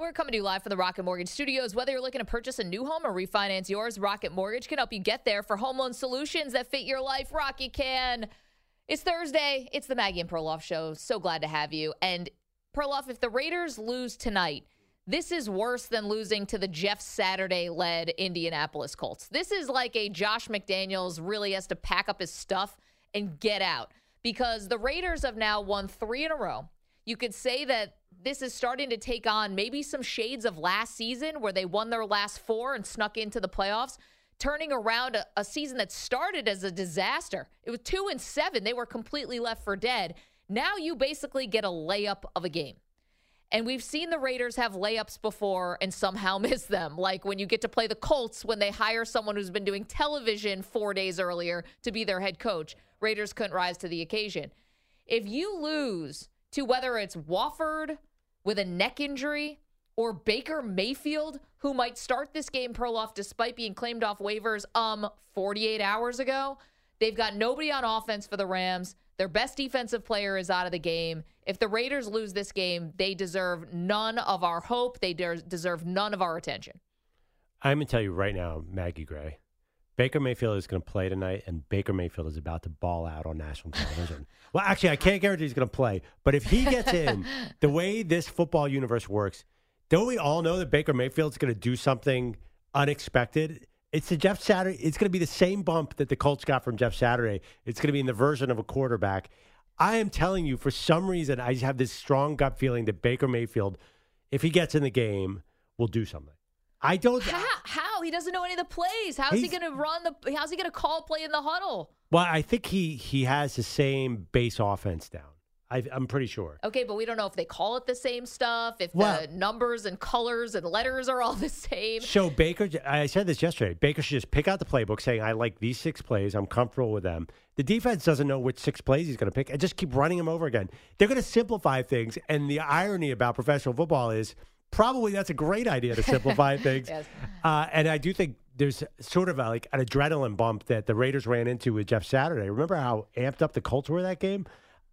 We're coming to you live from the Rocket Mortgage Studios. Whether you're looking to purchase a new home or refinance yours, Rocket Mortgage can help you get there for home loan solutions that fit your life. Rocket can. It's Thursday. It's the Maggie and Perloff show. So glad to have you. And Perloff, if the Raiders lose tonight, this is worse than losing to the Jeff Saturday led Indianapolis Colts. This is like a Josh McDaniels really has to pack up his stuff and get out because the Raiders have now won three in a row. You could say that this is starting to take on maybe some shades of last season where they won their last four and snuck into the playoffs, turning around a, a season that started as a disaster. It was two and seven. They were completely left for dead. Now you basically get a layup of a game. And we've seen the Raiders have layups before and somehow miss them. Like when you get to play the Colts when they hire someone who's been doing television four days earlier to be their head coach. Raiders couldn't rise to the occasion. If you lose to whether it's Wolford with a neck injury or Baker Mayfield, who might start this game Perloff despite being claimed off waivers um 48 hours ago. They've got nobody on offense for the Rams. Their best defensive player is out of the game. If the Raiders lose this game, they deserve none of our hope. They de- deserve none of our attention. I'm going to tell you right now, Maggie Gray, Baker Mayfield is going to play tonight, and Baker Mayfield is about to ball out on national television. well, actually, I can't guarantee he's going to play, but if he gets in, the way this football universe works, don't we all know that Baker Mayfield's going to do something unexpected? It's the Jeff Saturday. It's going to be the same bump that the Colts got from Jeff Saturday. It's going to be in the version of a quarterback. I am telling you, for some reason, I have this strong gut feeling that Baker Mayfield, if he gets in the game, will do something. I don't. How? How? He doesn't know any of the plays. How's he going to run the? How's he going to call play in the huddle? Well, I think he he has the same base offense down. I, I'm pretty sure. Okay, but we don't know if they call it the same stuff, if Well- the numbers and colors and letters are all the same. So Baker, I said this yesterday. Baker should just pick out the playbook, saying, "I like these six plays. I'm comfortable with them." The defense doesn't know which six plays he's going to pick, and just keep running them over again. They're going to simplify things, and the irony about professional football is probably that's a great idea to simplify things. Yes. Uh, and I do think there's sort of a, like an adrenaline bump that the Raiders ran into with Jeff Saturday. Remember how amped up the Colts were that game?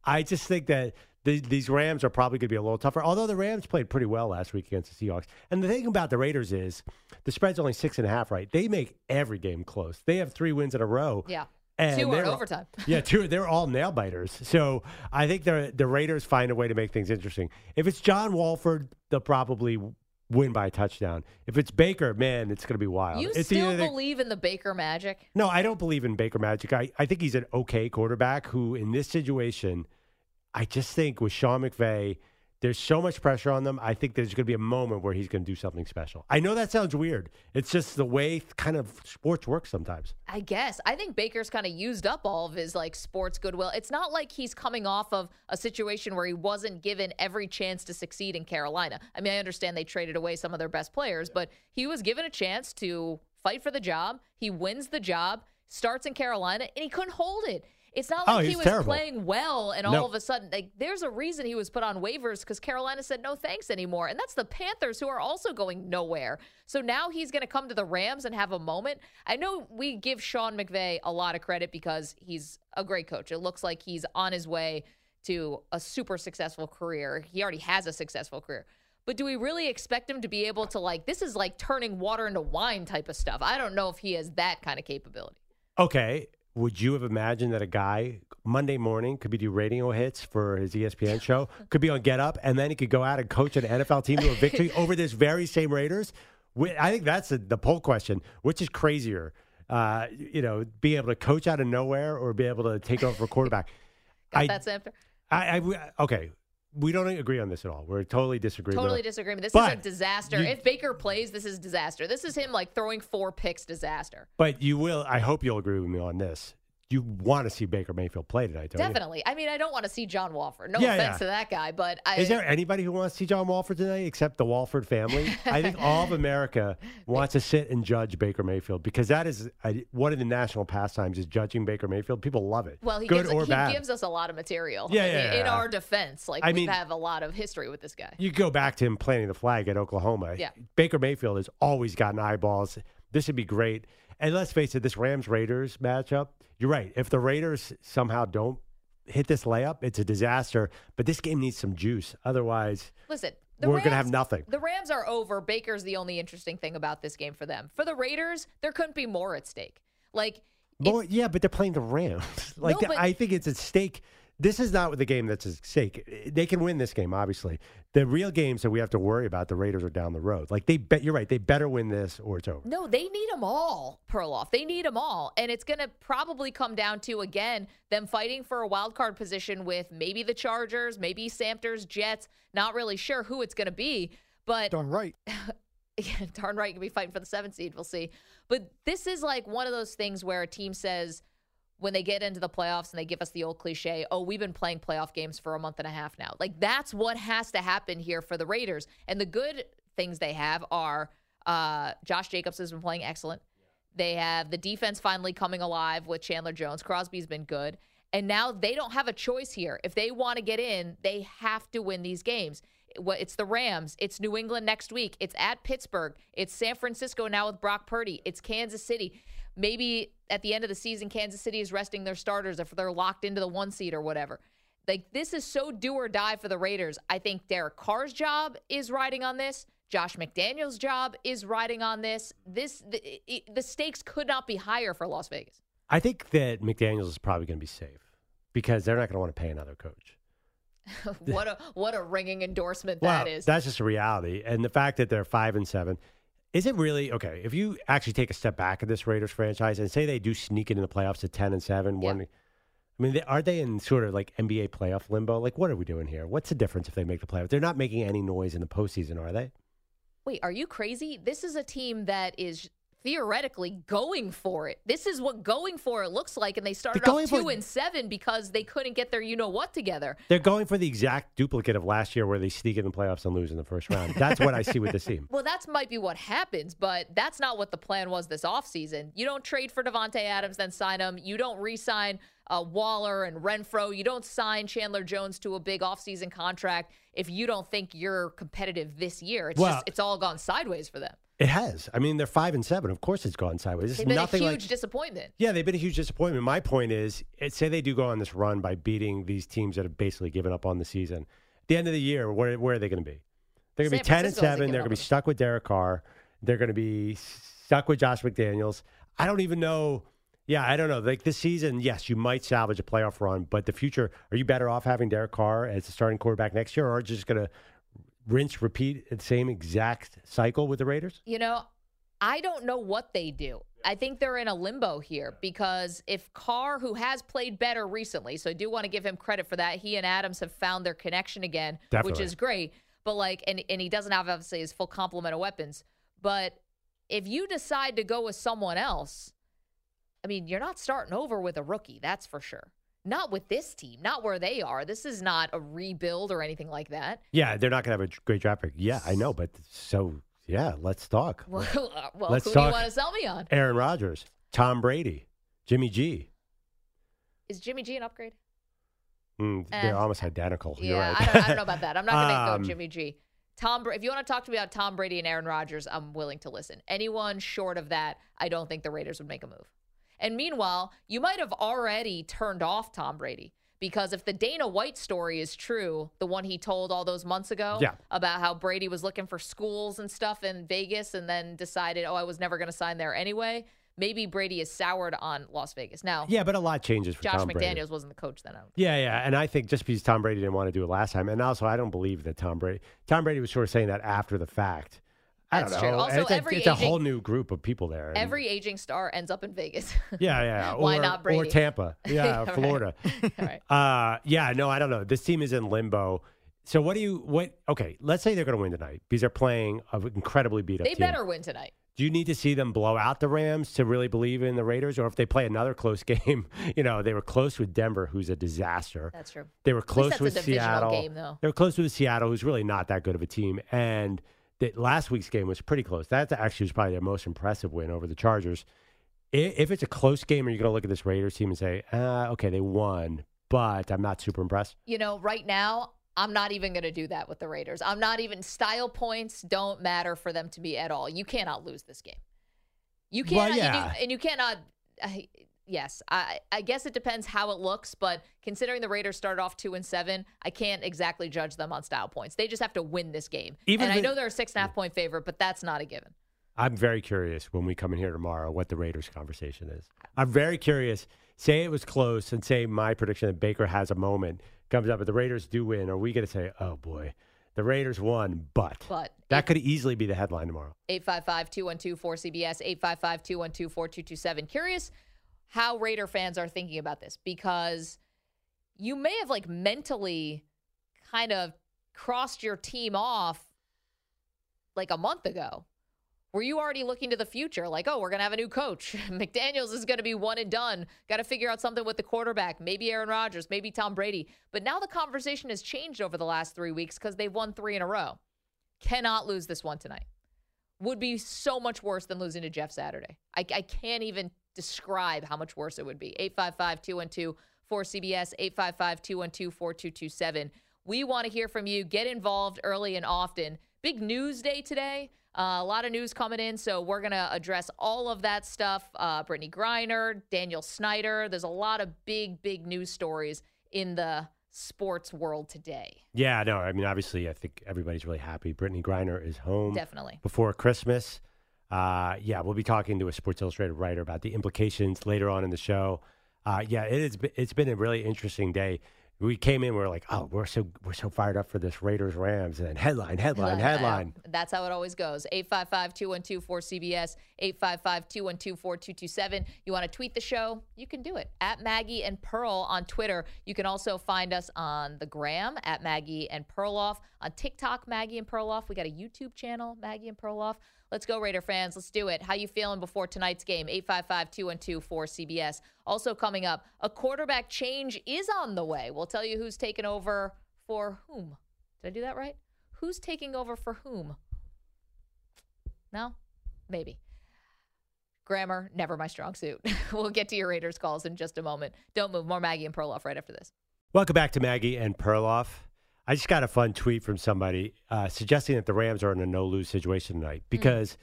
I just think that the, these Rams are probably going to be a little tougher. Although the Rams played pretty well last week against the Seahawks. And the thing about the Raiders is the spread's only six and a half. Right? They make every game close. They have three wins in a row. Yeah. And Two are overtime. yeah, two. They're all nail biters. So I think the the Raiders find a way to make things interesting. If it's John Wolford, they'll probably win by a touchdown. If it's Baker, man, it's going to be wild. You it's still they- believe in the Baker magic? no, I don't believe in Baker Magic. I, I think he's an okay quarterback who, in this situation, I just think with Sean McVay, there's so much pressure on them. I think there's going to be a moment where he's going to do something special. I know that sounds weird. It's just the way kind of sports work sometimes. I guess. I think Baker's kind of used up all of his like sports goodwill. It's not like he's coming off of a situation where he wasn't given every chance to succeed in Carolina. I mean, I understand they traded away some of their best players, but he was given a chance to fight for the job. He wins the job, starts in Carolina, and he couldn't hold it. It's not Oh, like he was terrible. playing well and all No. of a sudden like there's a reason he was put on waivers because Carolina said no thanks anymore. And that's the Panthers who are also going nowhere. So now he's gonna come to the Rams and have a moment. I know we give Sean McVay a lot of credit because he's a great coach. It looks like he's on his way to a super successful career. He already has a successful career. But do we really expect him to be able to like this is like turning water into wine type of stuff? I don't know if he has that kind of capability. Okay. Would you have imagined that a guy Monday morning could be doing radio hits for his ESPN show, could be on Get Up, and then he could go out and coach an NFL team to a victory over this very same Raiders? I think that's the, poll question. Which is crazier? Uh, you know, be able to coach out of nowhere or be able to take over for quarterback? Got I, that Samper? I, I, okay. We don't agree on this at all. We're totally disagreeing. Totally disagreement. This But is a disaster. you- if Baker plays, this is disaster. This is him like throwing four picks disaster. But you will. I hope you'll agree with me on this. You want to see Baker Mayfield play tonight, don't you? Definitely. I mean, I don't want to see John Wolford. No Yeah, offense yeah. to that guy, but I Is there anybody who wants to see John Wolford tonight except the Wolford family? I think all of America wants to sit and judge Baker Mayfield because that is uh, one of the national pastimes is judging Baker Mayfield. People love it. well, he good gives or he bad. gives us a lot of material. Yeah, in- yeah, In yeah. our defense, like I we mean- have a lot of history with this guy. you go back to him planting the flag at Oklahoma. Yeah. Baker Mayfield has always gotten eyeballs. This would be great. And let's face it, this Rams Raiders matchup, you're right. If the Raiders somehow don't hit this layup, it's a disaster. But this game needs some juice. Otherwise, Listen, we're going to have nothing. The Rams are over. Baker's the only interesting thing about this game for them. For the Raiders, there couldn't be more at stake. Like, it's- yeah, but they're playing the Rams. like No, but- I think it's at stake. This is not the game that's at stake. They can win this game, obviously. The real games that we have to worry about, the Raiders are down the road. Like they bet. You're right. They better win this, or it's over. No, they need them all, Perloff. They need them all. And it's going to probably come down to, again, them fighting for a wild card position with maybe the Chargers, maybe Samters, Jets. Not really sure who it's going to be. But Darn right. yeah, darn right, could be fighting for the seventh seed. We'll see. But this is like one of those things where a team says, when they get into the playoffs and they give us the old cliche, oh, we've been playing playoff games for a month and a half now. Like that's what has to happen here for the Raiders. And the good things they have are uh, Josh Jacobs has been playing excellent. They have the defense finally coming alive with Chandler Jones. Crosby's been good. And now they don't have a choice here. If they want to get in, they have to win these games. What- It's the Rams. It's New England next week. It's at Pittsburgh. It's San Francisco now with Brock Purdy. It's Kansas City. Maybe at the end of the season, Kansas City is resting their starters if they're locked into the one seed or whatever. Like this is so do or die for the Raiders. I think Derek Carr's job is riding on this. Josh McDaniels' job is riding on this. This the, the stakes could not be higher for Las Vegas. I think that McDaniel's is probably going to be safe because they're not going to want to pay another coach. what a what a ringing endorsement Well, that is. that's just a reality, and the fact that they're five and seven. Is it really okay? If you actually take a step back of this Raiders franchise and say they do sneak it in the playoffs to ten and seven, Yeah. one, I mean, they, are they in sort of like NBA playoff limbo? Like, what are we doing here? What's the difference if they make the playoffs? They're not making any noise in the postseason, are they? Wait, are you crazy? This is a team that is theoretically going for it. This is what going for it looks like, and they started going off for two it- and seven because they couldn't get their you know what together. They're going for the exact duplicate of last year, where they sneak in the playoffs and lose in the first round. That's what I see with this team. Well, that's might be what happens, but that's not what the plan was this offseason. You don't trade for Davante Adams, then sign him. You don't re-sign uh, Waller and Renfrow. You don't sign Chandler Jones to a big offseason contract if you don't think you're competitive this year. It's Well- just it's all gone sideways for them. It has. I mean, they're five and seven. Of course, it's gone sideways. It's They've been nothing a huge like disappointment. Yeah, they've been a huge disappointment. My point is, it, say they do go on this run by beating these teams that have basically given up on the season. At the end of the year, where, where are they going to be? They're going to be 10 and 7. They're going to be stuck with Derek Carr. They're going to be stuck with Josh McDaniels. I don't even know. Yeah, I don't know. Like this season, yes, you might salvage a playoff run, but the future, are you better off having Derek Carr as the starting quarterback next year or are you just going to rinse, repeat the same exact cycle with the Raiders? You know, I don't know what they do. I think they're in a limbo here because if Carr, who has played better recently, so I do want to give him credit for that. He and Adams have found their connection again, which is great. But like, and and he doesn't have obviously his full complement of weapons. But if you decide to go with someone else, I mean, you're not starting over with a rookie, that's for sure. Not with this team, not where they are. This is not a rebuild or anything like that. Yeah, they're not going to have a great draft pick. Yeah, I know, but so yeah, let's talk. Well, uh, well Let's who do you want to sell me on? Aaron Rodgers, Tom Brady, Jimmy G. Is Jimmy G an upgrade? Mm, Eh. they're almost identical. Yeah, right. I, don't, I don't know about that. I'm not going to Um, go Jimmy G. Tom, if you want to talk to me about Tom Brady and Aaron Rodgers, I'm willing to listen. Anyone short of that, I don't think the Raiders would make a move. And meanwhile, you might have already turned off Tom Brady because if the Dana White story is true, the one he told all those months ago Yeah. about how Brady was looking for schools and stuff in Vegas and then decided, oh, I was never going to sign there anyway. Maybe Brady is soured on Las Vegas. Now, yeah, but a lot changes for Josh Tom Brady. McDaniels wasn't the coach then. Yeah, yeah, and I think just because Tom Brady didn't want to do it last time, and also I don't believe that Tom Brady. Tom Brady was sort of saying that after the fact. I That's don't true. know. Also, it's a, every it's a aging- whole new group of people there. and- Every aging star ends up in Vegas. yeah, yeah. Why or, not Or Tampa. Yeah. Florida. All right. Uh, yeah, no, I don't know. This team is in limbo. So what do you what? Okay, let's say they're going to win tonight because they're playing an incredibly beat up They team. better win tonight. Do you need to see them blow out the Rams to really believe in the Raiders, or if they play another close game? You know, they were close with Denver, who's a disaster. That's true. They were close that's with Seattle. game, though. They were close with Seattle, who's really not that good of a team. And that last week's game was pretty close. That actually was probably their most impressive win over the Chargers. If it's a close game, are you going to look at this Raiders team and say, uh, okay, they won, but I'm not super impressed? You know, right now, I'm not even going to do that with the Raiders. I'm not even style points don't matter for them to me at all. You cannot lose this game. You Well, cannot, you do- and you cannot. I, yes, I, I guess it depends how it looks, but considering the Raiders started off two and seven, I can't exactly judge them on style points. They just have to win this game. Even and I know they're a six and a half point favorite, but that's not a given. I'm very curious when we come in here tomorrow what the Raiders conversation is. I'm very curious. Say it was close and say my prediction that Baker has a moment comes up, but the Raiders do win. Are we going to say, oh boy, the Raiders won, but, But that could easily be the headline tomorrow? 855 212 4CBS, 855 212 4227. Curious how Raider fans are thinking about this because you may have like mentally kind of crossed your team off like a month ago. Were you already looking to the future? Like, oh, we're going to have a new coach. McDaniels is going to be one and done. Got to figure out something with the quarterback. Maybe Aaron Rodgers, maybe Tom Brady. But now the conversation has changed over the last three weeks because they've won three in a row. Cannot lose this one tonight would be so much worse than losing to Jeff Saturday. I, I can't even describe how much worse it would be. 855 212 4CBS, 855 212 4227. We want to hear from you. Get involved early and often. Big news day today. Uh, a lot of news coming in, so we're going to address all of that stuff. Uh, Brittney Griner, Daniel Snyder. There's a lot of big, big news stories in the sports world today. Yeah, no, I mean, obviously, I think everybody's really happy. Brittney Griner is home Definitely. before Christmas. Uh, yeah, we'll be talking to a Sports Illustrated writer about the implications later on in the show. Uh, yeah, it is. It's been a really interesting day. We came in, we are like, oh, we're so we're so fired up for this Raiders Rams, and then headline, headline, headline. That's how it always goes. 855 212 4CBS, 855 212 4227. You want to tweet the show? You can do it at Maggie and Pearl on Twitter. You can also find us on the gram at Maggie and Perloff, on TikTok, Maggie and Perloff. We got a YouTube channel, Maggie and Perloff. Let's go, Raider fans. Let's do it. How you feeling before tonight's game? 855-212-4CBS. Also coming up, a quarterback change is on the way. We'll tell you who's taking over for whom. Did I do that right? Who's taking over for whom? No? Maybe. Grammar, never my strong suit. we'll get to your Raiders calls in just a moment. Don't move. More Maggie and Perloff right after this. Welcome back to Maggie and Perloff. I just got a fun tweet from somebody uh, suggesting that the Rams are in a no lose situation tonight because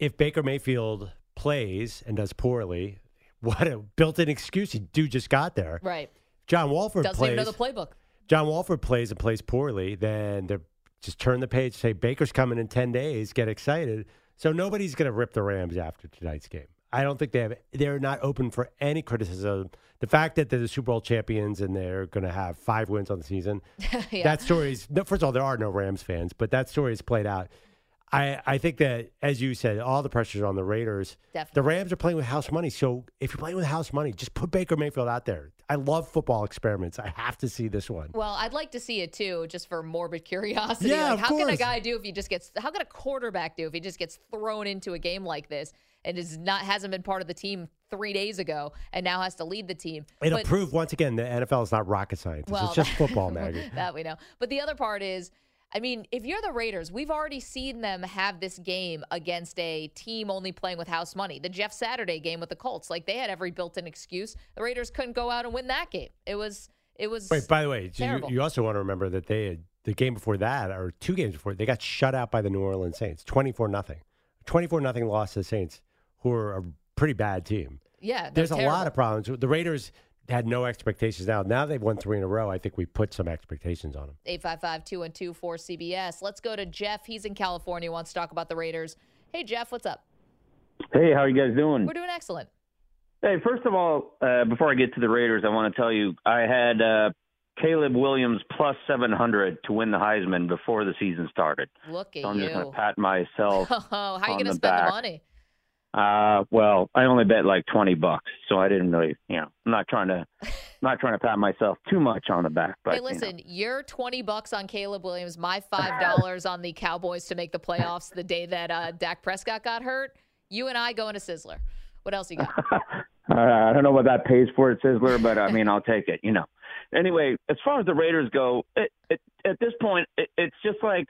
if Baker Mayfield plays and does poorly, what a built in excuse. He dude just got there. Right. John Wolford Doesn't plays. even know the playbook. John Wolford plays and plays poorly, then they're just turn the page, say Baker's coming in ten days, get excited. So nobody's going to rip the Rams after tonight's game. I don't think they have. They're not open for any criticism. The fact that they're the Super Bowl champions and they're going to have five wins on the season. yeah. That story is. no, First of all, there are no Rams fans, but that story is played out. I, I think that, as you said, all the pressure's on the Raiders. Definitely. The Rams are playing with house money. So if you're playing with house money, just put Baker Mayfield out there. I love football experiments. I have to see this one. Well, I'd like to see it too, just for morbid curiosity. Yeah, like, how can a guy do if he just gets? How can a quarterback do if he just gets thrown into a game like this and is not hasn't been part of the team three days ago and now has to lead the team? It'll But- prove once again the NFL is not rocket science. Well, it's just football, Maggie. that we know. But the other part is, I mean, if you're the Raiders, we've already seen them have this game against a team only playing with house money. The Jeff Saturday game with the Colts, like they had every built-in excuse. The Raiders couldn't go out and win that game. It was, it was. Wait, by the way, you, you also want to remember that they had the game before that, or two games before, they got shut out by the New Orleans Saints, twenty four nothing, twenty four nothing loss to the Saints, who are a pretty bad team. yeah, There's a lot of problems. The Raiders had no expectations. Now, now they've won three in a row. I think we put some expectations on them. 855 212 4CBS. Let's go to Jeff. He's in California, wants to talk about the Raiders. Hey, Jeff, what's up? Hey, how are you guys doing? We're doing excellent. Hey, first of all, uh, before I get to the Raiders, I want to tell you I had uh, Caleb Williams plus 700 to win the Heisman before the season started. Look at So I'm you. just going to pat myself. Oh, how are you going to spend back. the money? Uh, well, I only bet like 20 bucks, so I didn't really, you know, I'm not trying to, I'm not trying to pat myself too much on the back. But hey, you know. listen, your 20 bucks on Caleb Williams, my $5 on the Cowboys to make the playoffs the day that uh, Dak Prescott got hurt. You and I going to Sizzler. What else you got? Uh, I don't know what that pays for at Sizzler, but I mean, I'll take it, you know. Anyway, as far as the Raiders go, it, it, at this point, it, it's just like,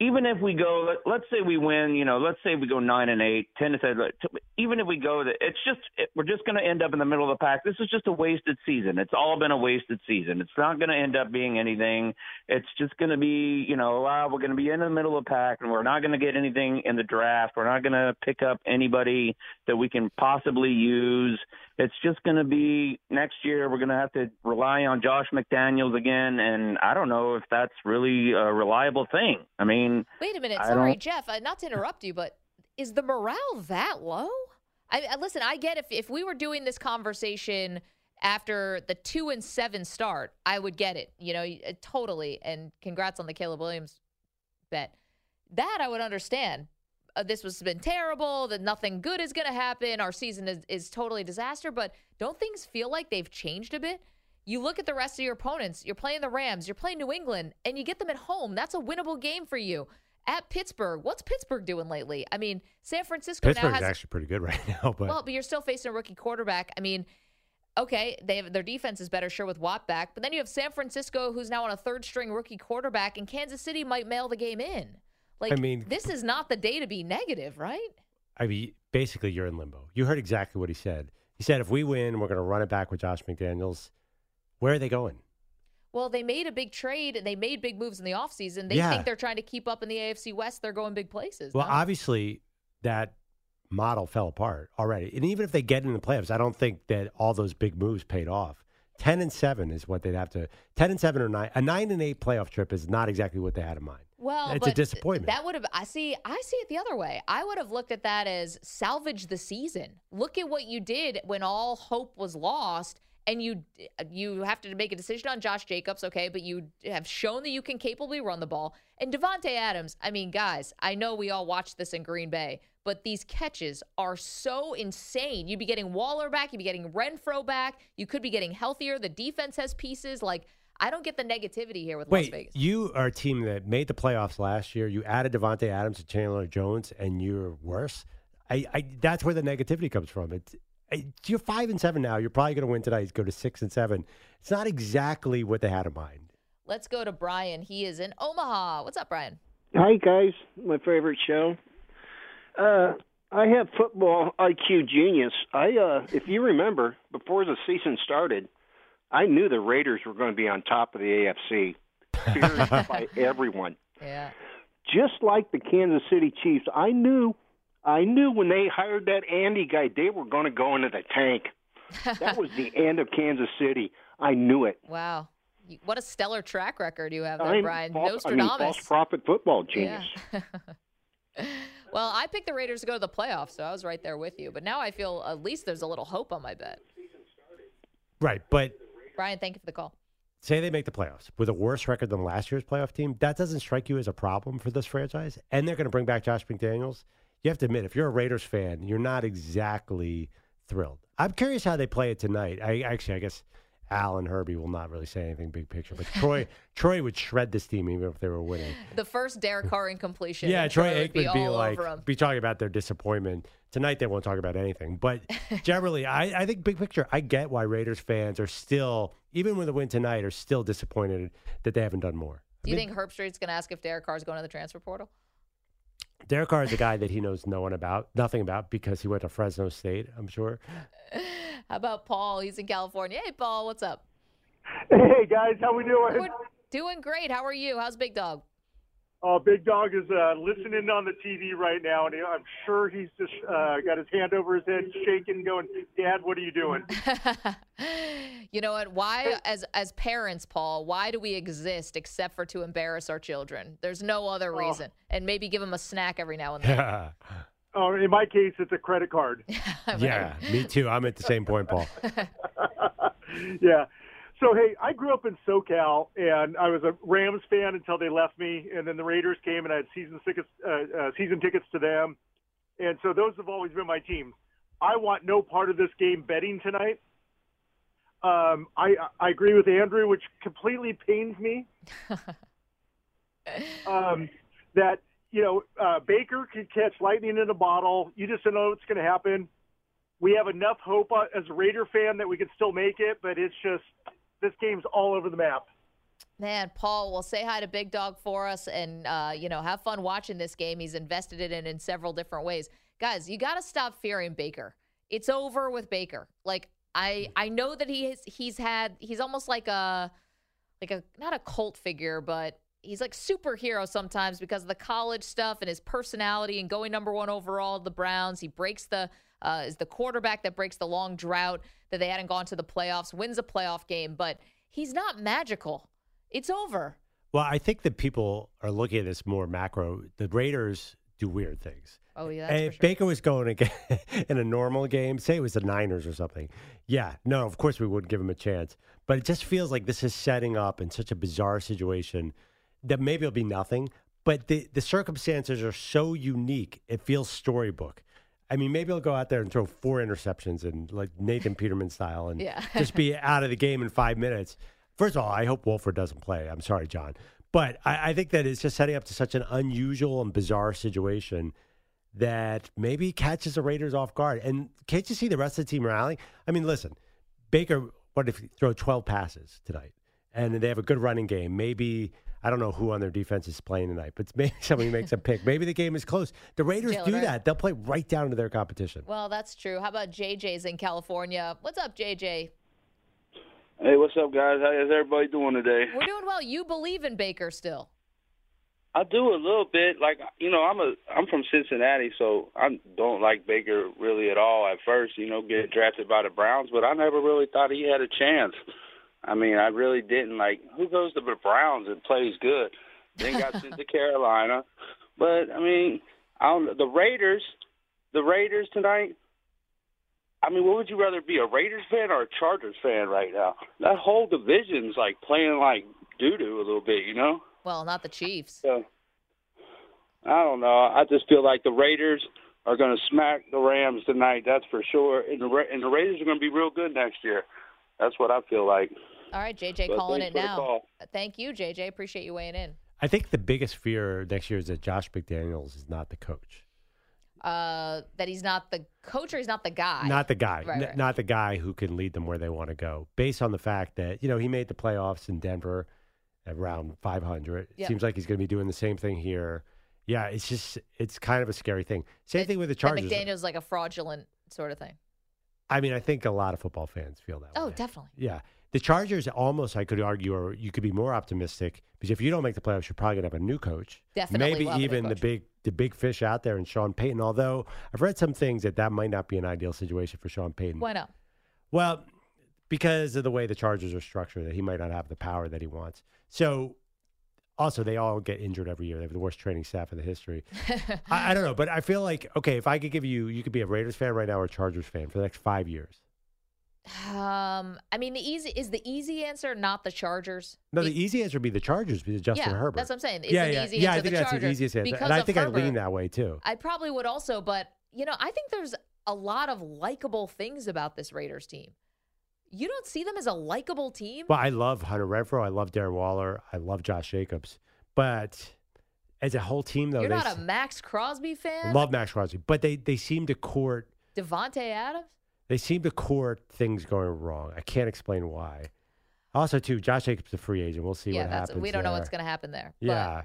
even if we go, let, let's say we win, you know, let's say we go nine and eight, ten to seven, even if we go, it's just it, we're just going to end up in the middle of the pack. This is just a wasted season. It's all been a wasted season. It's not going to end up being anything. It's just going to be, you know, uh, we're going to be in the middle of the pack, and we're not going to get anything in the draft. We're not going to pick up anybody that we can possibly use. It's just going to be next year. We're going to have to rely on Josh McDaniels again, and I don't know if that's really a reliable thing. I mean, wait a minute. I Sorry, don't- Jeff. Uh, not to interrupt you, but is the morale that low? I, I listen. I get if if we were doing this conversation after the two and seven start, I would get it. You know, uh, totally. And congrats on the Caleb Williams bet. That I would understand. Uh, this has been terrible. That nothing good is going to happen. Our season is, is totally disaster. But don't things feel like they've changed a bit? You look at the rest of your opponents. You're playing the Rams. You're playing New England, and you get them at home. That's a winnable game for you. At Pittsburgh, what's Pittsburgh doing lately? I mean, San Francisco now Pittsburgh's has actually pretty good right now, but well, but you're still facing a rookie quarterback. I mean, okay, they have their defense is better, sure, with Watt back, but then you have San Francisco, who's now on a third string rookie quarterback, and Kansas City might mail the game in. Like, I mean- this is not the day to be negative, right? I mean, basically, you're in limbo. You heard exactly what he said. He said, if we win, we're going to run it back with Josh McDaniels. Where are they going? Well, they made a big trade and they made big moves in the offseason. They Yeah. think they're trying to keep up in the AFC West. They're going big places. Well, no? obviously, that model fell apart already. And even if they get in the playoffs, I don't think that all those big moves paid off. 10 and 7 is what they'd have to 10 and 7 or 9 a 9 and 8 playoff trip is not exactly what they had in mind. Well, It's a disappointment. That would have. I see. I see it the other way. I would have looked at that as salvage the season. Look at what you did when all hope was lost, and you you have to make a decision on Josh Jacobs. Okay, but you have shown that you can capably run the ball. And Davante Adams. I mean, guys, I know we all watched this in Green Bay, but these catches are so insane. You'd be getting Waller back. You'd be getting Renfrow back. You could be getting healthier. The defense has pieces. Like I don't get the negativity here with Las Wait, Vegas. you are a team that made the playoffs last year. You added Davante Adams to Chandler Jones, and you're worse. I, I that's where the negativity comes from. It's I- you're five and seven now. You're probably going to win tonight. Go to six and seven. It's not exactly what they had in mind. Let's go to Brian. He is in Omaha. What's up, Brian? Hi guys, my favorite show. Uh, I have football IQ genius. I, uh, if you remember, before the season started, I knew the Raiders were going to be on top of the AFC, feared by everyone. Yeah. Just like the Kansas City Chiefs, I knew, I knew when they hired that Andy guy, they were going to go into the tank. That was the end of Kansas City. I knew it. Wow. What a stellar track record you have there, I'm Brian. false, I mean, Nostradamus. false prophet football genius. Yeah. well, I picked the Raiders to go to the playoffs, so I was right there with you. But now I feel at least there's a little hope on my bet. Right, but Brian, thank you for the call. say they make the playoffs with a worse record than last year's playoff team, that doesn't strike you as a problem for this franchise. And they're going to bring back Josh McDaniels. You have to admit, if you're a Raiders fan, you're not exactly thrilled. I'm curious how they play it tonight. I actually, I guess Al and Herbie will not really say anything big picture, but Troy, Troy would shred this team even if they were winning. The first Derek Carr incompletion. Yeah, and Troy would Aikman be would be like, be talking about their disappointment. Tonight they won't talk about anything. But generally, I, I think big picture, I get why Raiders fans are still, even with a win tonight, are still disappointed that they haven't done more. Do you think Herbstreit's going to ask if Derek Carr's going to the transfer portal? Derek Carr is a guy that he knows no one about, nothing about, because he went to Fresno State, I'm sure. How about Paul? He's in California. Hey, Paul, what's up? Hey guys, how we doing? We're doing great. How are you? How's Big Dog? Uh, Big Dog is uh, listening on the TV right now, and I'm sure he's just uh, got his hand over his head, shaking, going, "Dad, what are you doing?" you know what? Why, as as parents, Paul, why do we exist except for to embarrass our children? There's no other Oh. reason, and maybe give them a snack every now and then. yeah, Oh, in my case, it's a credit card. Yeah, me too. I'm at the same point, Paul. yeah. So hey, I grew up in SoCal, and I was a Rams fan until they left me, and then the Raiders came, and I had season tickets, uh, uh, season tickets to them, and so those have always been my teams. I want no part of this game betting tonight. Um, I I agree with Andrew, which completely pains me. um, that you know uh, Baker could catch lightning in a bottle. You just don't know what's going to happen. We have enough hope uh, as a Raider fan that we could still make it, but it's just this game's all over the map. Man, Paul, well, say hi to Big Dog for us, and uh, you know, have fun watching this game. He's invested in it in several different ways, guys. You got to stop fearing Baker. It's over with Baker. Like I, I know that he has, he's had, he's almost like a, like a not a cult figure, but he's like superhero sometimes because of the college stuff and his personality and going number one overall the Browns. He breaks the uh, is the quarterback that breaks the long drought that they hadn't gone to the playoffs, wins a playoff game, but he's not magical. It's over. Well, I think that people are looking at this more macro. The Raiders do weird things. Oh yeah, that's if for sure. Baker was going again in a normal game, say it was the Niners or something, yeah, no, of course we wouldn't give him a chance. But it just feels like this is setting up in such a bizarre situation that maybe it'll be nothing. But the, the circumstances are so unique, it feels storybook. I mean, maybe he'll go out there and throw four interceptions and like Nathan Peterman style and Yeah. just be out of the game in five minutes. First of all, I hope Wolford doesn't play. I'm sorry, John. But I, I think that it's just setting up to such an unusual and bizarre situation that maybe catches the Raiders off guard. And can't you see the rest of the team rallying? I mean, listen, Baker, what if he throw 12 passes tonight and they have a good running game? Maybe, I don't know who on their defense is playing tonight, but maybe somebody makes a pick. Maybe the game is close. The Raiders Jalen do that. They'll play right down to their competition. Well, that's true. How about JJ's in California? What's up, JJ? Hey, what's up, guys? How is everybody doing today? We're doing well. You believe in Baker still. I do a little bit. Like you know, I'm a I'm from Cincinnati, so I don't like Baker really at all at first. You know, get drafted by the Browns, but I never really thought he had a chance. I mean, I really didn't. Like, who goes to the Browns and plays good? Then got sent to Carolina, but I mean, I don't. The Raiders, the Raiders tonight. I mean, what would you rather be, a Raiders fan or a Chargers fan right now? That whole division's like playing like doo doo a little bit, you know. Well, not the Chiefs. So I don't know. I just feel like the Raiders are going to smack the Rams tonight. That's for sure. And the Ra- and the Raiders are going to be real good next year. That's what I feel like. All right, JJ But calling it now. call. Thank you, JJ. Appreciate you weighing in. I think the biggest fear next year is that Josh McDaniels is not the coach. Uh, that he's not the coach or he's not the guy. Not the guy, Right, N- right. not the guy who can lead them where they want to go. Based on the fact that you know he made the playoffs in Denver at around 500. Yeah. Seems like he's going to be doing the same thing here. Yeah, it's just it's kind of a scary thing. Same thing with the That Chargers. McDaniel's like a fraudulent sort of thing. I mean, I think a lot of football fans feel that Oh, way. definitely. Yeah. The Chargers almost, I could argue, or you could be more optimistic because if you don't make the playoffs, you're probably going to have a new coach. Definitely Maybe will have a new even the big, the big fish out there, and Sean Payton. Although I've read some things that that might not be an ideal situation for Sean Payton. Why not? Well, because of the way the Chargers are structured, that he might not have the power that he wants. So, also, they all get injured every year. They have the worst training staff in the history. I, I don't know, but I feel like okay, if I could give you, you could be a Raiders fan right now or a Chargers fan for the next five years. Um, I mean, the easy is the easy answer not the Chargers. No, the easy answer would be the Chargers because Justin yeah, Herbert. That's what I'm saying. It's yeah, yeah, easy yeah. I think the that's Chargers the easiest answer, because and I think I lean that way too. I probably would also, but you know, I think there's a lot of likable things about this Raiders team. You don't see them as a likable team. Well, I love Hunter Renfrow. I love Darren Waller. I love Josh Jacobs. But as a whole team, though, You're they not a Maxx Crosby fan. love Max Crosby, but they they seem to court Davante Adams. they seem to court things going wrong. I can't explain why. Also, too, Josh Jacobs is a free agent. We'll see yeah, what that's happens. we don't know what's going to happen there. Yeah.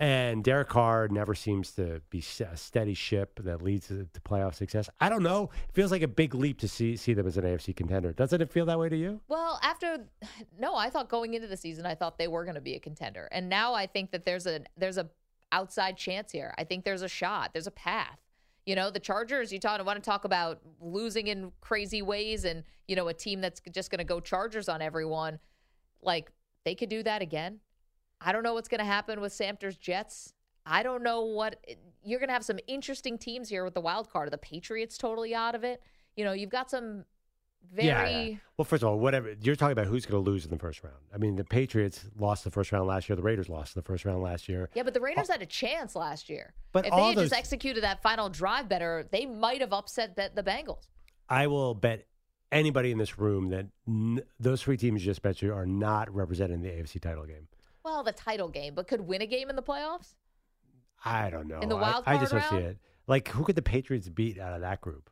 And Derek Carr never seems to be a steady ship that leads to, playoff success. I don't know. It feels like a big leap to see see them as an AFC contender. Doesn't it feel that way to you? Well, after no, I thought going into the season, I thought they were going to be a contender, and now I think that there's a there's a outside chance here. I think there's a shot. There's a path. You know, the Chargers. You talk, want to talk about losing in crazy ways, and you know, a team that's just going to go Chargers on everyone. Like they could do that again. I don't know what's going to happen with Samter's Jets. I don't know what you're going to have some interesting teams here with the wild card. Are the Patriots totally out of it? You know, you've got some very Yeah, yeah. Well, first of all, whatever you're talking about, who's going to lose in the first round? I mean, the Patriots lost the first round last year. The Raiders lost in the first round last year. Yeah, but the Raiders had a chance last year. But if they had those- just executed that final drive better, they might have upset the, the Bengals. I will bet anybody in this room that n- those three teams you just bet you are not represented in the AFC title game. Well, the title game, but could win a game in the playoffs. I don't know. In the I- wild I, just card don't see round? it. Like, who could the Patriots beat out of that group?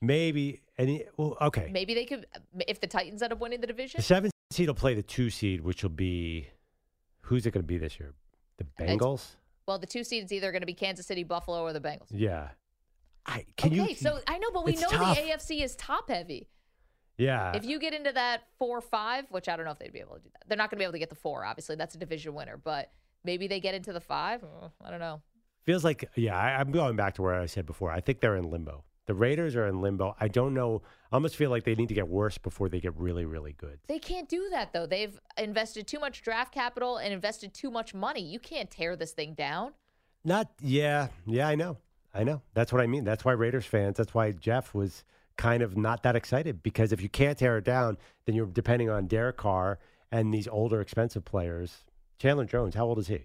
Maybe any. Well, okay. Maybe they could if the Titans end up winning the division. The seventh seed will play the two seed, which will be who's it going to be this year? The Bengals. Well, the two seeds either going to be Kansas City, Buffalo, or the Bengals. Yeah. I can okay, you? so I know, but we know tough. the AFC is top heavy. Yeah. If you get into that four five, which I don't know if they'd be able to do that, they're not going to be able to get the four. Obviously, that's a division winner. But maybe they get into the five. Oh, I don't know. Feels like, yeah, I, I'm going back to where I said before. I think they're in limbo. The Raiders are in limbo. I don't know. I almost feel like they need to get worse before they get really, really good. They can't do that though. They've invested too much draft capital and invested too much money. You can't tear this thing down. Not, yeah, yeah, I know. I know. That's what I mean. That's why Raiders fans, that's why Jeff was kind of not that excited because if you can't tear it down, then you're depending on Derek Carr and these older, expensive players. Chandler Jones, how old is he?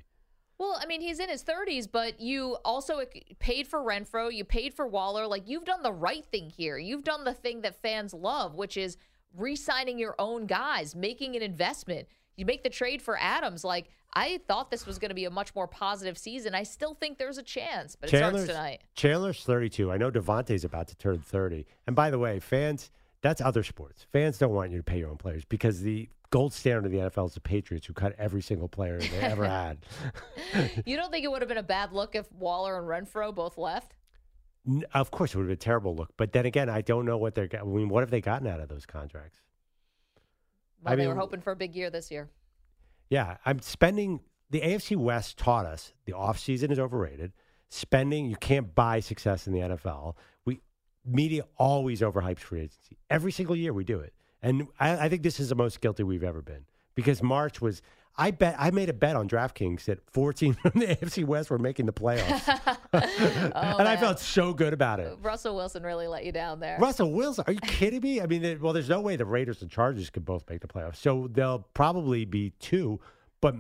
Well, I mean, he's in his 30s, but you also paid for Renfrow, you paid for Waller. Like, you've done the right thing here. You've done the thing that fans love, which is re signing your own guys, making an investment. You make the trade for Adams. Like, I thought this was going to be a much more positive season. I still think there's a chance, but it Chandler's, starts tonight. Chandler's 32. I know Davante's about to turn 30. And by the way, fans, that's other sports. Fans don't want you to pay your own players because the gold standard of the NFL is the Patriots, who cut every single player they ever had. you don't think it would have been a bad look if Waller and Renfrow both left? Of course, it would have been a terrible look. But then again, I don't know what they're. I mean, what have they gotten out of those contracts? Well, I they were hoping for a big year this year. Yeah, I'm spending. The AFC West taught us the offseason is overrated. Spending, you can't buy success in the NFL. We media always overhypes free agency. Every single year we do it. And I, I, think this is the most guilty we've ever been because March was. I bet I made a bet on DraftKings that 14 from the AFC West were making the playoffs, oh, and man. I felt so good about it. Russell Wilson really let you down there. Russell Wilson, are you kidding me? I mean, well, there's no way the Raiders and Chargers could both make the playoffs, so they'll probably be two. But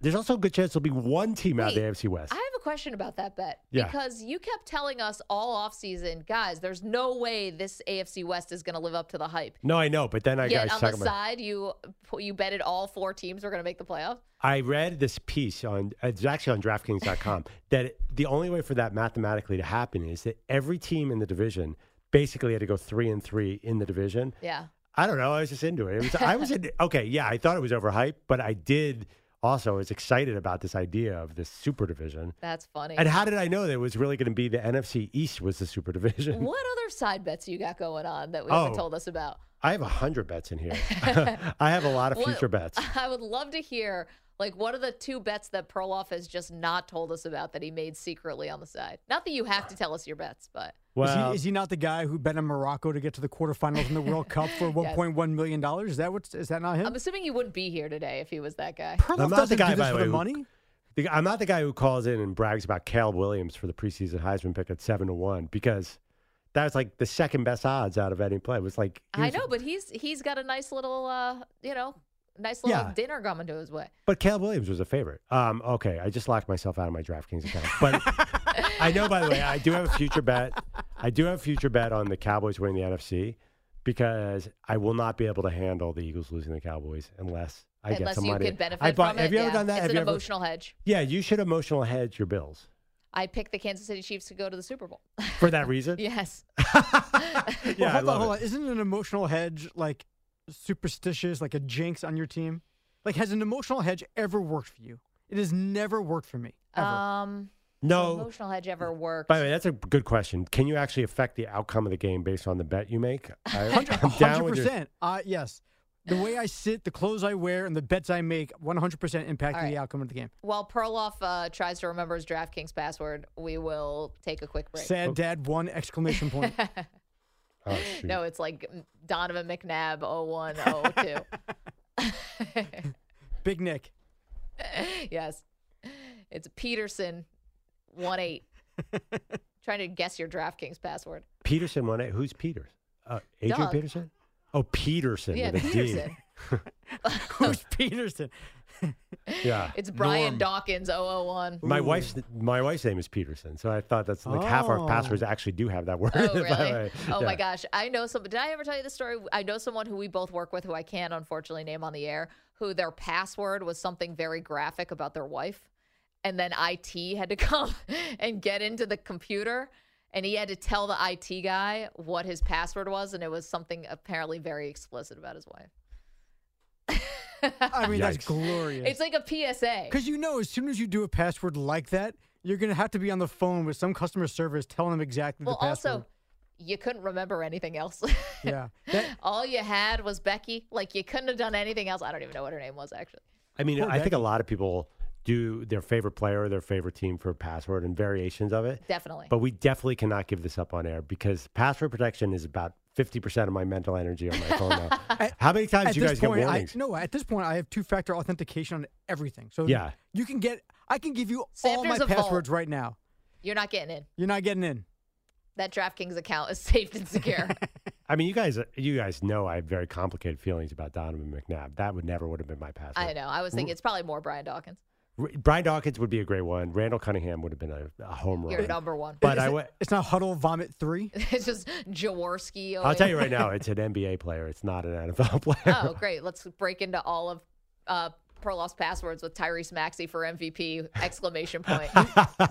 there's also a good chance there'll be one team out of the AFC West. I have a question about that bet yeah. because you kept telling us all off season, guys, there's no way this AFC West is going to live up to the hype. No, I know, but then I Yet on the side, you you betted all four teams were going to make the playoffs. I read this piece on it's actually on DraftKings.com that the only way for that mathematically to happen is that every team in the division basically had to go three and three in the division. Yeah. I don't know. I was just into it. it was, I was in, okay. Yeah, I thought it was overhyped, but I did also was excited about this idea of this super division. That's funny. And how did I know that it was really going to be the NFC East was the super division? What other side bets you got going on that we oh, haven't told us about? I have a hundred bets in here. I have a lot of future bets. I would love to hear like, what are the two bets that Perloff has just not told us about that he made secretly on the side? Not that you have to tell us your bets, but. Well, is he, is he not the guy who bet on Morocco to get to the quarterfinals in the World Cup for one point one million dollars? Is that what? Is that not him? I'm assuming he wouldn't be here today if he was that guy. Perloff I'm not the guy do this for the money. Who, I'm not the guy who calls in and brags about Caleb Williams for the preseason Heisman pick at seven to one because that was like the second best odds out of any play. It was like was, I know, but he's he's got a nice little uh, you know nice little yeah. dinner coming to his way. But Caleb Williams was a favorite. Um, okay, I just locked myself out of my DraftKings account. But I know, by the way, I do have a future bet. I do have a future bet on the Cowboys winning the NFC because I will not be able to handle the Eagles losing the Cowboys unless I unless get some you money. could benefit I bought, from have it. you ever yeah. done that? It's have an you emotional ever, hedge. Yeah, you should emotional hedge your bills. I picked the Kansas City Chiefs to go to the Super Bowl. For that reason? yes. yeah, well, hold on, hold on. Isn't an emotional hedge like superstitious, like a jinx on your team? Like, has an emotional hedge ever worked for you? It has never worked for me. Ever. Um, no emotional hedge ever worked. By the way, that's a good question. Can you actually affect the outcome of the game based on the bet you make? Hundred percent. Uh, yes. The way I sit, the clothes I wear, and the bets I make 100% impact right. the outcome of the game. While Perloff uh, tries to remember his DraftKings password, we will take a quick break. Sad dad one exclamation point. oh, no, it's like Donovan McNabb 0102. Big Nick. yes. It's Peterson one eight. Trying to guess your DraftKings password. Peterson one eight. Who's Peters? Uh, Adrian Doug. Peterson? Oh, Peterson. Yeah, Peterson. Who's Peterson? Yeah. It's Brian Norm. Dawkins 001. My wife's my wife's name is Peterson, so I thought that's like oh. half our oh. passwords actually do have that word. Oh, really? oh yeah. my gosh. I know some did I ever tell you the story? I know someone who we both work with who I can't unfortunately name on the air, who their password was something very graphic about their wife. And then IT had to come and get into the computer and he had to tell the IT guy what his password was, and it was something apparently very explicit about his wife. I mean, Yikes. that's glorious. It's like a PSA. Because you know, as soon as you do a password like that, you're going to have to be on the phone with some customer service telling them exactly well, the password. also, you couldn't remember anything else. yeah. That, All you had was Becky. Like, you couldn't have done anything else. I don't even know what her name was, actually. I mean, Poor I Becky. think a lot of people do their favorite player or their favorite team for a password and variations of it. Definitely. But we definitely cannot give this up on air because password protection is about 50% of my mental energy on my phone now. How many times At do you guys point, get I, warnings? no, at this point, I have two-factor authentication on everything. So Yeah. you can get. I can give you Sam, all my there's a vault. passwords right now. You're not getting in. You're not getting in. That DraftKings account is safe and secure. I mean, you guys, you guys know I have very complicated feelings about Donovan McNabb. That would never would have been my password. I know. I was thinking it's probably more Brian Dawkins. R- Brian Dawkins would be a great one. Randall Cunningham would have been a, a home run. You're number one. But Is I it- went. It's not huddle vomit three. it's just Jaworski. I'll tell you right now, it's an NBA player. It's not an NFL player. Oh, great. Let's break into all of uh, Perloff's passwords with Tyrese Maxey for MVP! Exclamation point.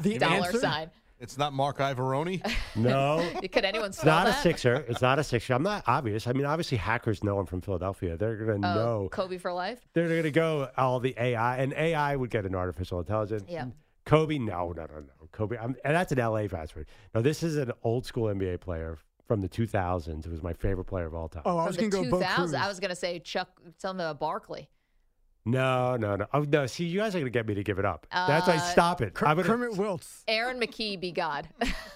The Dollar answer? sign. It's not Marc Iavaroni. No, Could anyone it's spell not a that? Sixer. It's not a Sixer. I'm not obvious. I mean, obviously, hackers know I'm from Philadelphia. They're gonna Oh, know. Kobe for life. They're gonna go all the AI, and AI would get an artificial intelligence. Yeah. Kobe, no, no, no, no. Kobe, I'm, and that's an LA password. No, this is an old school NBA player from the 2000s. It was my favorite player of all time. Oh, I was the going to go Bo 2000s. Cruz. I was going to say Chuck, something about Barkley. No, no, no. Oh, no. See, you guys are gonna get me to give it up. That's why Uh, stop it. Ker- I'm gonna- Kermit Wiltz. Aaron McKie be God.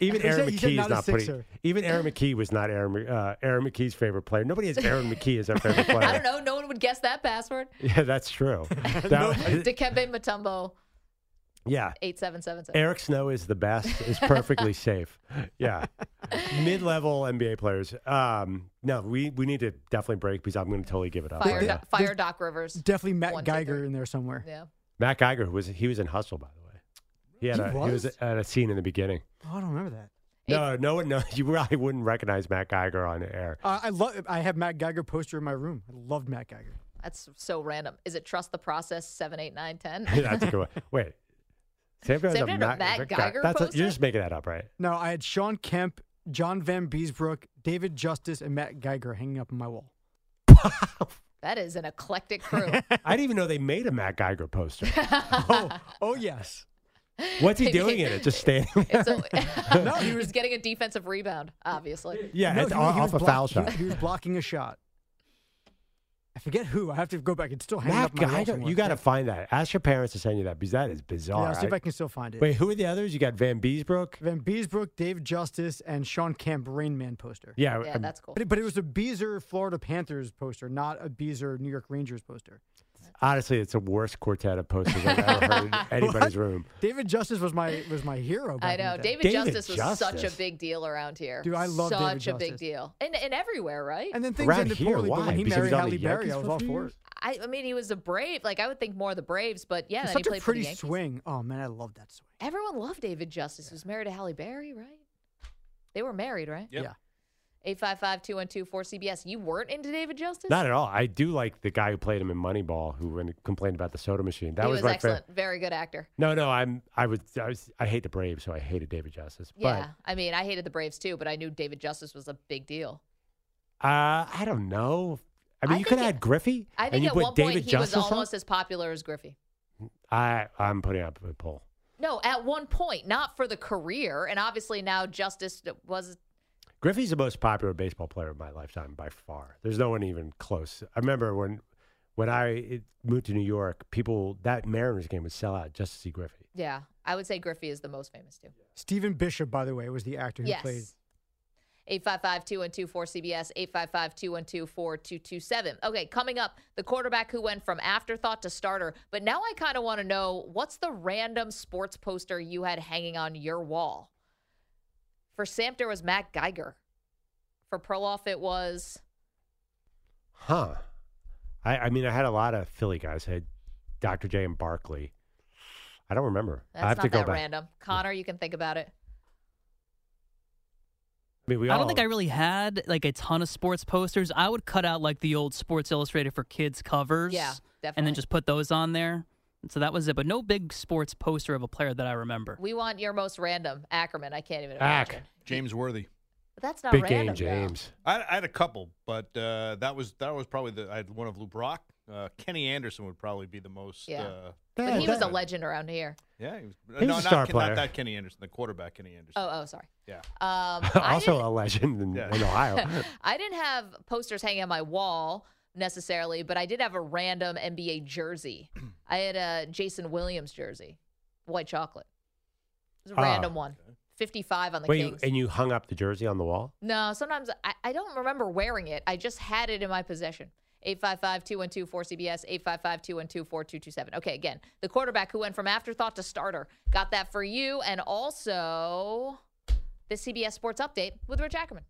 Even Aaron said- McKie is not not putting. Even Aaron McKie was not Aaron. Uh, Aaron McKie's favorite player. Nobody has Aaron McKie as their favorite player. I don't know. No one would guess that password. Yeah, that's true. That- Dikembe Mutombo, yeah, 8777. Eric Snow is the best. Is perfectly safe. Yeah, mid-level NBA players. Um, no, we we need to definitely break because I'm going to totally give it up. Fire, right Do- now. Fire Doc Rivers. Definitely Matt One, two, Geiger three. in there somewhere. Yeah. Matt Geiger was he was in Hustle by the way. He had He a he was was? at a scene in the beginning. Oh, I don't remember that. No, no one knows. You probably wouldn't recognize Matt Geiger on air. Uh, I love. I have Matt Geiger poster in my room. I loved Matt Geiger. That's so random. Is it Trust the Process 7, 8, 9, 10? That's a good one. Wait. Sam has Sam a did Matt Guy- Geiger That's a- poster? you're just making that up, right? No, I had Sean Kemp, John Vanbiesbrouck, David Justice, and Matt Geiger hanging up on my wall. That is an eclectic crew. I didn't even know they made a Matt Geiger poster. oh, oh yes. What's he doing in it? Just standing there? A, No, he was- getting a defensive rebound, obviously. yeah, No, it's he- off, he off a block- foul he- shot. He, was blocking a shot. I forget who. I have to go back. It's still hanging Matt up my wall Geiger, somewhere. you got to find that. Ask your parents to send you that because that is Yeah, bizarre. I'll see if I- I can still find it. Wait, who are the others? You got Van Beesbrook? Vanbiesbrouck, Dave Justice, and Sean Kemp Rain Man poster. Yeah, Yeah, um, that's cool. But it, but it was a Beezer Florida Panthers poster, not a Beezer New York Rangers poster. Honestly, it's the worst quartet of posters I've ever heard in anybody's room. David Justice was my was my hero. I know. David, David Justice was such a big deal around here. Dude, I love Such David a big Justice. deal. And, and everywhere, right? And then things Around ended here, poorly. But when he Because he married Halle Berry, I was all for it. I, I mean, he was a Brave. Like, I would think more of the Braves, but yeah, It's then he such played a for the pretty swing. Oh man, I love that swing. Everyone loved David Justice, Was married to Halle Berry, right? They were married, right? Yep. Yeah. 855 212 4CBS. You weren't into David Justice? Not at all. I do like the guy who played him in Moneyball, who complained about the soda machine. That he was, was, excellent. favorite. Very good actor. No, no, I'm. I was, I was. I hate the Braves, so I hated David Justice. Yeah. I mean, I hated the Braves too, but I knew David Justice was a big deal. Uh, I don't know. I mean, I you could have had Griffey. I and think you at put one David point he Justice was on? almost as popular as Griffey. I, I'm putting up a poll. No, at one point, not for the career, and obviously now Justice was. Griffey's the most popular baseball player of my lifetime by far. There's no one even close. I remember when, when I moved to New York, people that Mariners game would sell out just to see Griffey. Yeah, I would say Griffey is the most famous too. Stephen Bishop, by the way, was the actor who yes. played. 855 212 4CBS, 855 212 4227. Okay, coming up, the quarterback who went from afterthought to starter. But now I kind of want to know what's the random sports poster you had hanging on your wall? For Samter, it was Matt Geiger. For Perloff, it was. Huh. I, I mean, I had a lot of Philly guys. I had Dr. J and Barkley. I don't remember. That's I have not to go that back. random. Connor, you can think about it. I mean, we I all, don't think I really had like a ton of sports posters. I would cut out like the old Sports Illustrated for kids covers. Yeah, definitely. And then just put those on there. So that was it. But no big sports poster of a player that I remember. We want your most random. Ackerman, I can't even Ack. imagine. James Worthy. But that's not Big random. game. James. I, I had a couple, but uh, that was that was probably the I had one of Lou Brock. Uh, Kenny Anderson would probably be the most. Yeah. Uh, But Yeah, he was a legend around here. yeah, he was. He was no, a not, star Ken- player. not that Kenny Anderson, the quarterback Kenny Anderson. Oh, oh, sorry. Yeah. Um, also a legend in, Yeah. in Ohio. I didn't have posters hanging on my wall. Necessarily, but I did have a random NBA jersey. I had a Jason Williams jersey, white chocolate. It was a Ah. random one. 55 on the Wait, Kings. and you hung up the jersey on the wall? No, sometimes I, I don't remember wearing it. I just had it in my possession. 855-212-4CBS, 855-212-4227. Okay, again, the quarterback who went from afterthought to starter. Got that for you. And also the CBS Sports Update with Rich Ackerman.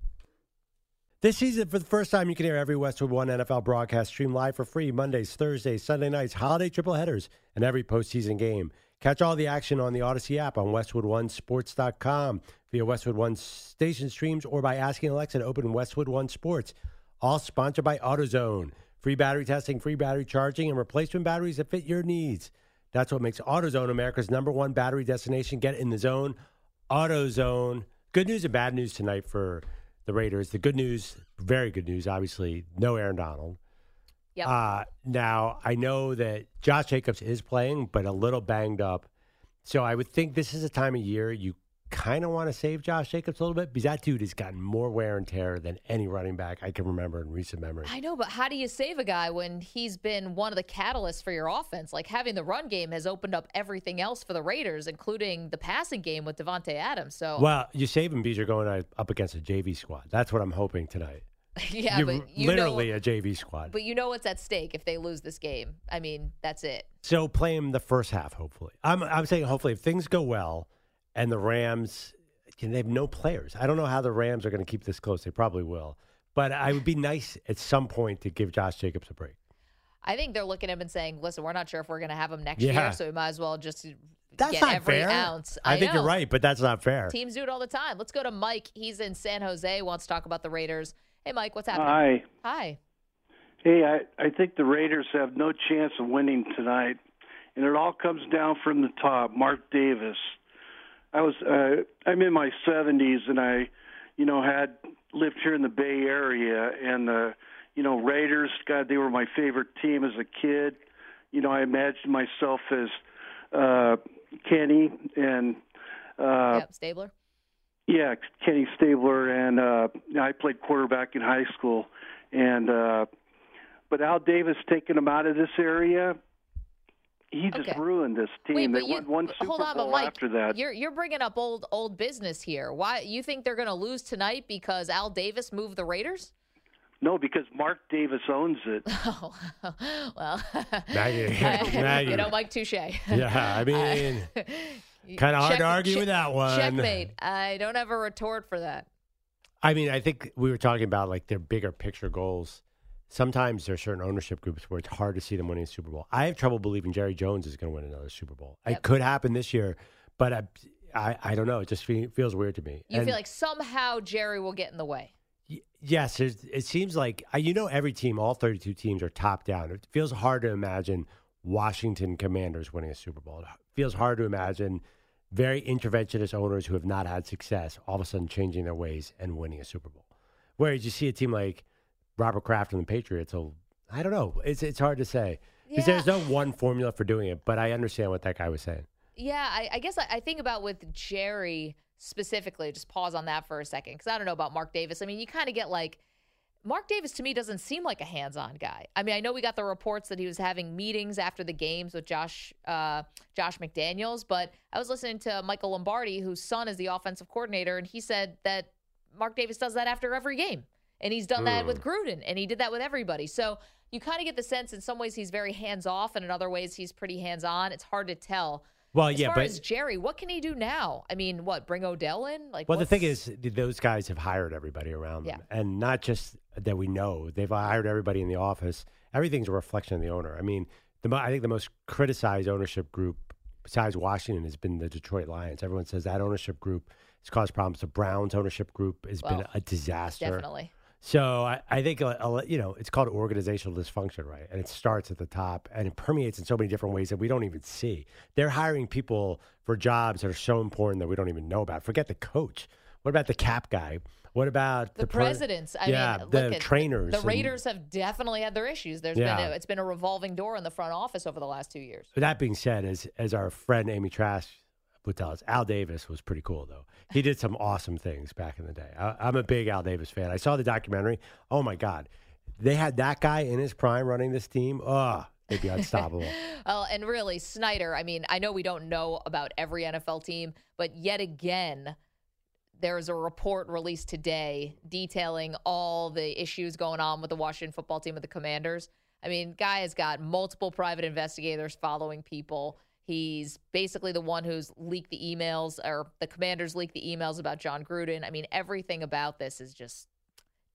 This season, for the first time, you can hear every Westwood One NFL broadcast stream live for free Mondays, Thursdays, Sunday nights, holiday triple headers, and every postseason game. Catch all the action on the Audacy app on WestwoodOneSports.com via Westwood One station streams or by asking Alexa to open Westwood One Sports. All sponsored by AutoZone. Free battery testing, free battery charging, and replacement batteries that fit your needs. That's what makes AutoZone America's number one battery destination. Get in the zone. AutoZone. Good news and bad news tonight for the Raiders. The good news, very good news, obviously, no Aaron Donald. Yep. Uh, now, I know that Josh Jacobs is playing, but a little banged up. So I would think this is a time of year you kind of want to save Josh Jacobs a little bit because that dude has gotten more wear and tear than any running back I can remember in recent memory. I know, but how do you save a guy when he's been one of the catalysts for your offense? Like having the run game has opened up everything else for the Raiders, including the passing game with Davante Adams. So Well, you save him because you're going up against a JV squad. That's what I'm hoping tonight. yeah, You're but you literally know, a JV squad. but you know what's at stake if they lose this game. I mean, that's it. So play him the first half, hopefully. I'm I'm saying hopefully if things go well and the Rams can they have no players. I don't know how the Rams are going to keep this close. They probably will. But I would be nice at some point to give Josh Jacobs a break. I think they're looking at him and saying, "Listen, we're not sure if we're going to have him next Yeah. year, so we might as well just That's get not every fair. ounce." I, think know. you're right, but that's not fair. Teams do it all the time. Let's go to Mike. He's in San Jose. Wants to talk about the Raiders. Hey, Mike, what's happening? Hi. Hi. Hey, I, I think the Raiders have no chance of winning tonight, and it all comes down from the top. Mark Davis. I was uh, I'm in my 70s, and I, you know, had lived here in the Bay Area, and the, you know, Raiders. God, they were my favorite team as a kid. You know, I imagined myself as uh, Kenny and. Uh, yep, Stabler. Yeah, Kenny Stabler, and uh, I played quarterback in high school, and uh, but Al Davis taking him out of this area, he just Okay. ruined this team. Wait, they but you, won one Super hold on, Bowl but Mike, after that. you're you're bringing up old old business here. Why you think they're going to lose tonight because Al Davis moved the Raiders? No, because Mark Davis owns it. Oh, well, Maggie, Maggie. you know, Mike Touche. Yeah, I uh, mean, kinda hard to argue with that one. Checkmate. I don't have a retort for that. I mean, I think we were talking about like their bigger picture goals. Sometimes there are certain ownership groups where it's hard to see them winning a Super Bowl. I have trouble believing Jerry Jones is going to win another Super Bowl. It could happen this year, but I, I, I don't know. It just fe- feels weird to me. You And feel like somehow Jerry will get in the way. y- yes, it seems like you know every team, all 32 teams are top down. It feels hard to imagine Washington Commanders winning a Super Bowl. It feels hard to imagine very interventionist owners who have not had success all of a sudden changing their ways and winning a Super Bowl. Whereas you see a team like Robert Kraft and the Patriots, so I don't know. It's it's hard to say because Yeah. there's no one formula for doing it. But I understand what that guy was saying. Yeah, I, I guess I, I think about with Jerry specifically. Just pause on that for a second because I don't know about Mark Davis. I mean, you kind of get like Mark Davis to me doesn't seem like a hands-on guy. I mean, I know we got the reports that he was having meetings after the games with Josh uh, Josh McDaniels, but I was listening to Michael Lombardi, whose son is the offensive coordinator, and he said that Mark Davis does that after every game, and he's done that with hmm. Gruden, and he did that with everybody. So you kind of get the sense in some ways he's very hands-off, and in other ways he's pretty hands-on. It's hard to tell. Well, As yeah, but as Jerry, what can he do now? I mean, what bring Odell in? Like, Well, the thing is, those guys have hired everybody around them, Yeah. and not just that we know they've hired everybody in the office. Everything's a reflection of the owner. I mean, the I think the most criticized ownership group besides Washington has been the Detroit Lions. Everyone says that ownership group has caused problems. The Browns ownership group has been a disaster. definitely. So I, I think uh, a, a- you know it's called organizational dysfunction, right? And it starts at the top and it permeates in so many different ways that we don't even see. They're hiring people for jobs that are so important that we don't even know about. Forget the coach. What about the cap guy? What about the, pre- presidents. I yeah, mean, the look at, trainers. The and- Raiders have definitely had their issues. There's Yeah. been a, it's been a revolving door in the front office over the last two years. With that being said, as as our friend Amy Trask us, Al Davis was pretty cool though. He did some awesome things back in the day. I, I'm a big Al Davis fan. I saw the documentary. Oh my God, they had that guy in his prime running this team, oh, they'd be unstoppable. well, and really, Snyder, I mean, I know we don't know about every NFL team, but yet again, there's a report released today detailing all the issues going on with the Washington football team with the Commanders. I mean, guy has got multiple private investigators following people. He's basically the one who's leaked the emails, or the commanders leaked the emails about Jon Gruden. I mean, everything about this is just,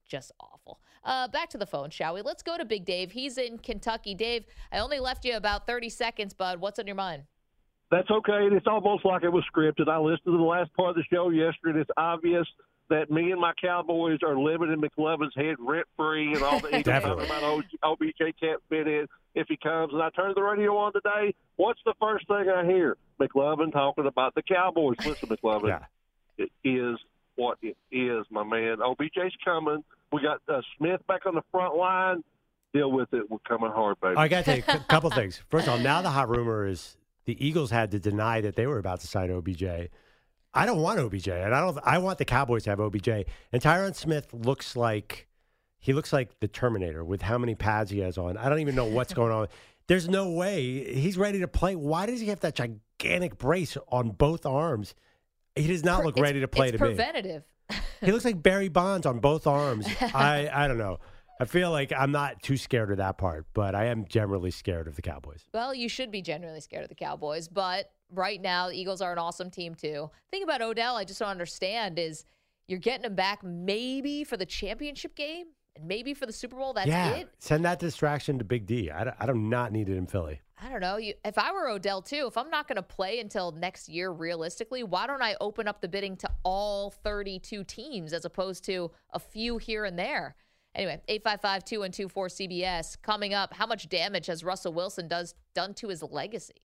just awful. Uh, back to the phone, shall we? Let's go to Big Dave. He's in Kentucky. Dave, I only left you about 30 seconds, bud. What's on your mind? That's okay. It's almost like it was scripted. I listened to the last part of the show yesterday. It's obvious that me and my Cowboys are living in McLovin's head rent free, and all the Eagles talking about OBJ can't fit in if he comes. And I turned the radio on today. What's the first thing I hear? McLovin talking about the Cowboys. Listen, McLovin, yeah. it is what it is, my man. OBJ's coming. We got uh, Smith back on the front line. Deal with it. We're coming hard, baby. I got to tell you a couple things. First of all, now the hot rumor is the Eagles had to deny that they were about to sign OBJ. I don't want OBJ, and I don't. I want the Cowboys to have OBJ. And Tyron Smith looks like he looks like the Terminator with how many pads he has on. I don't even know what's going on. There's no way he's ready to play. Why does he have that gigantic brace on both arms? He does not look it's, ready to play it's to preventative. me. he looks like Barry Bonds on both arms. I I don't know. I feel like I'm not too scared of that part, but I am generally scared of the Cowboys. Well, you should be generally scared of the Cowboys, but right now the Eagles are an awesome team too. Thing about Odell, I just don't understand is you're getting him back maybe for the championship game and maybe for the Super Bowl. That's yeah, it. Send that distraction to Big D. I, I do not need it in Philly. I don't know. You, if I were Odell too, if I'm not going to play until next year, realistically, why don't I open up the bidding to all 32 teams as opposed to a few here and there? Anyway, 855 2124 CBS. Coming up, how much damage has Russell Wilson does done to his legacy?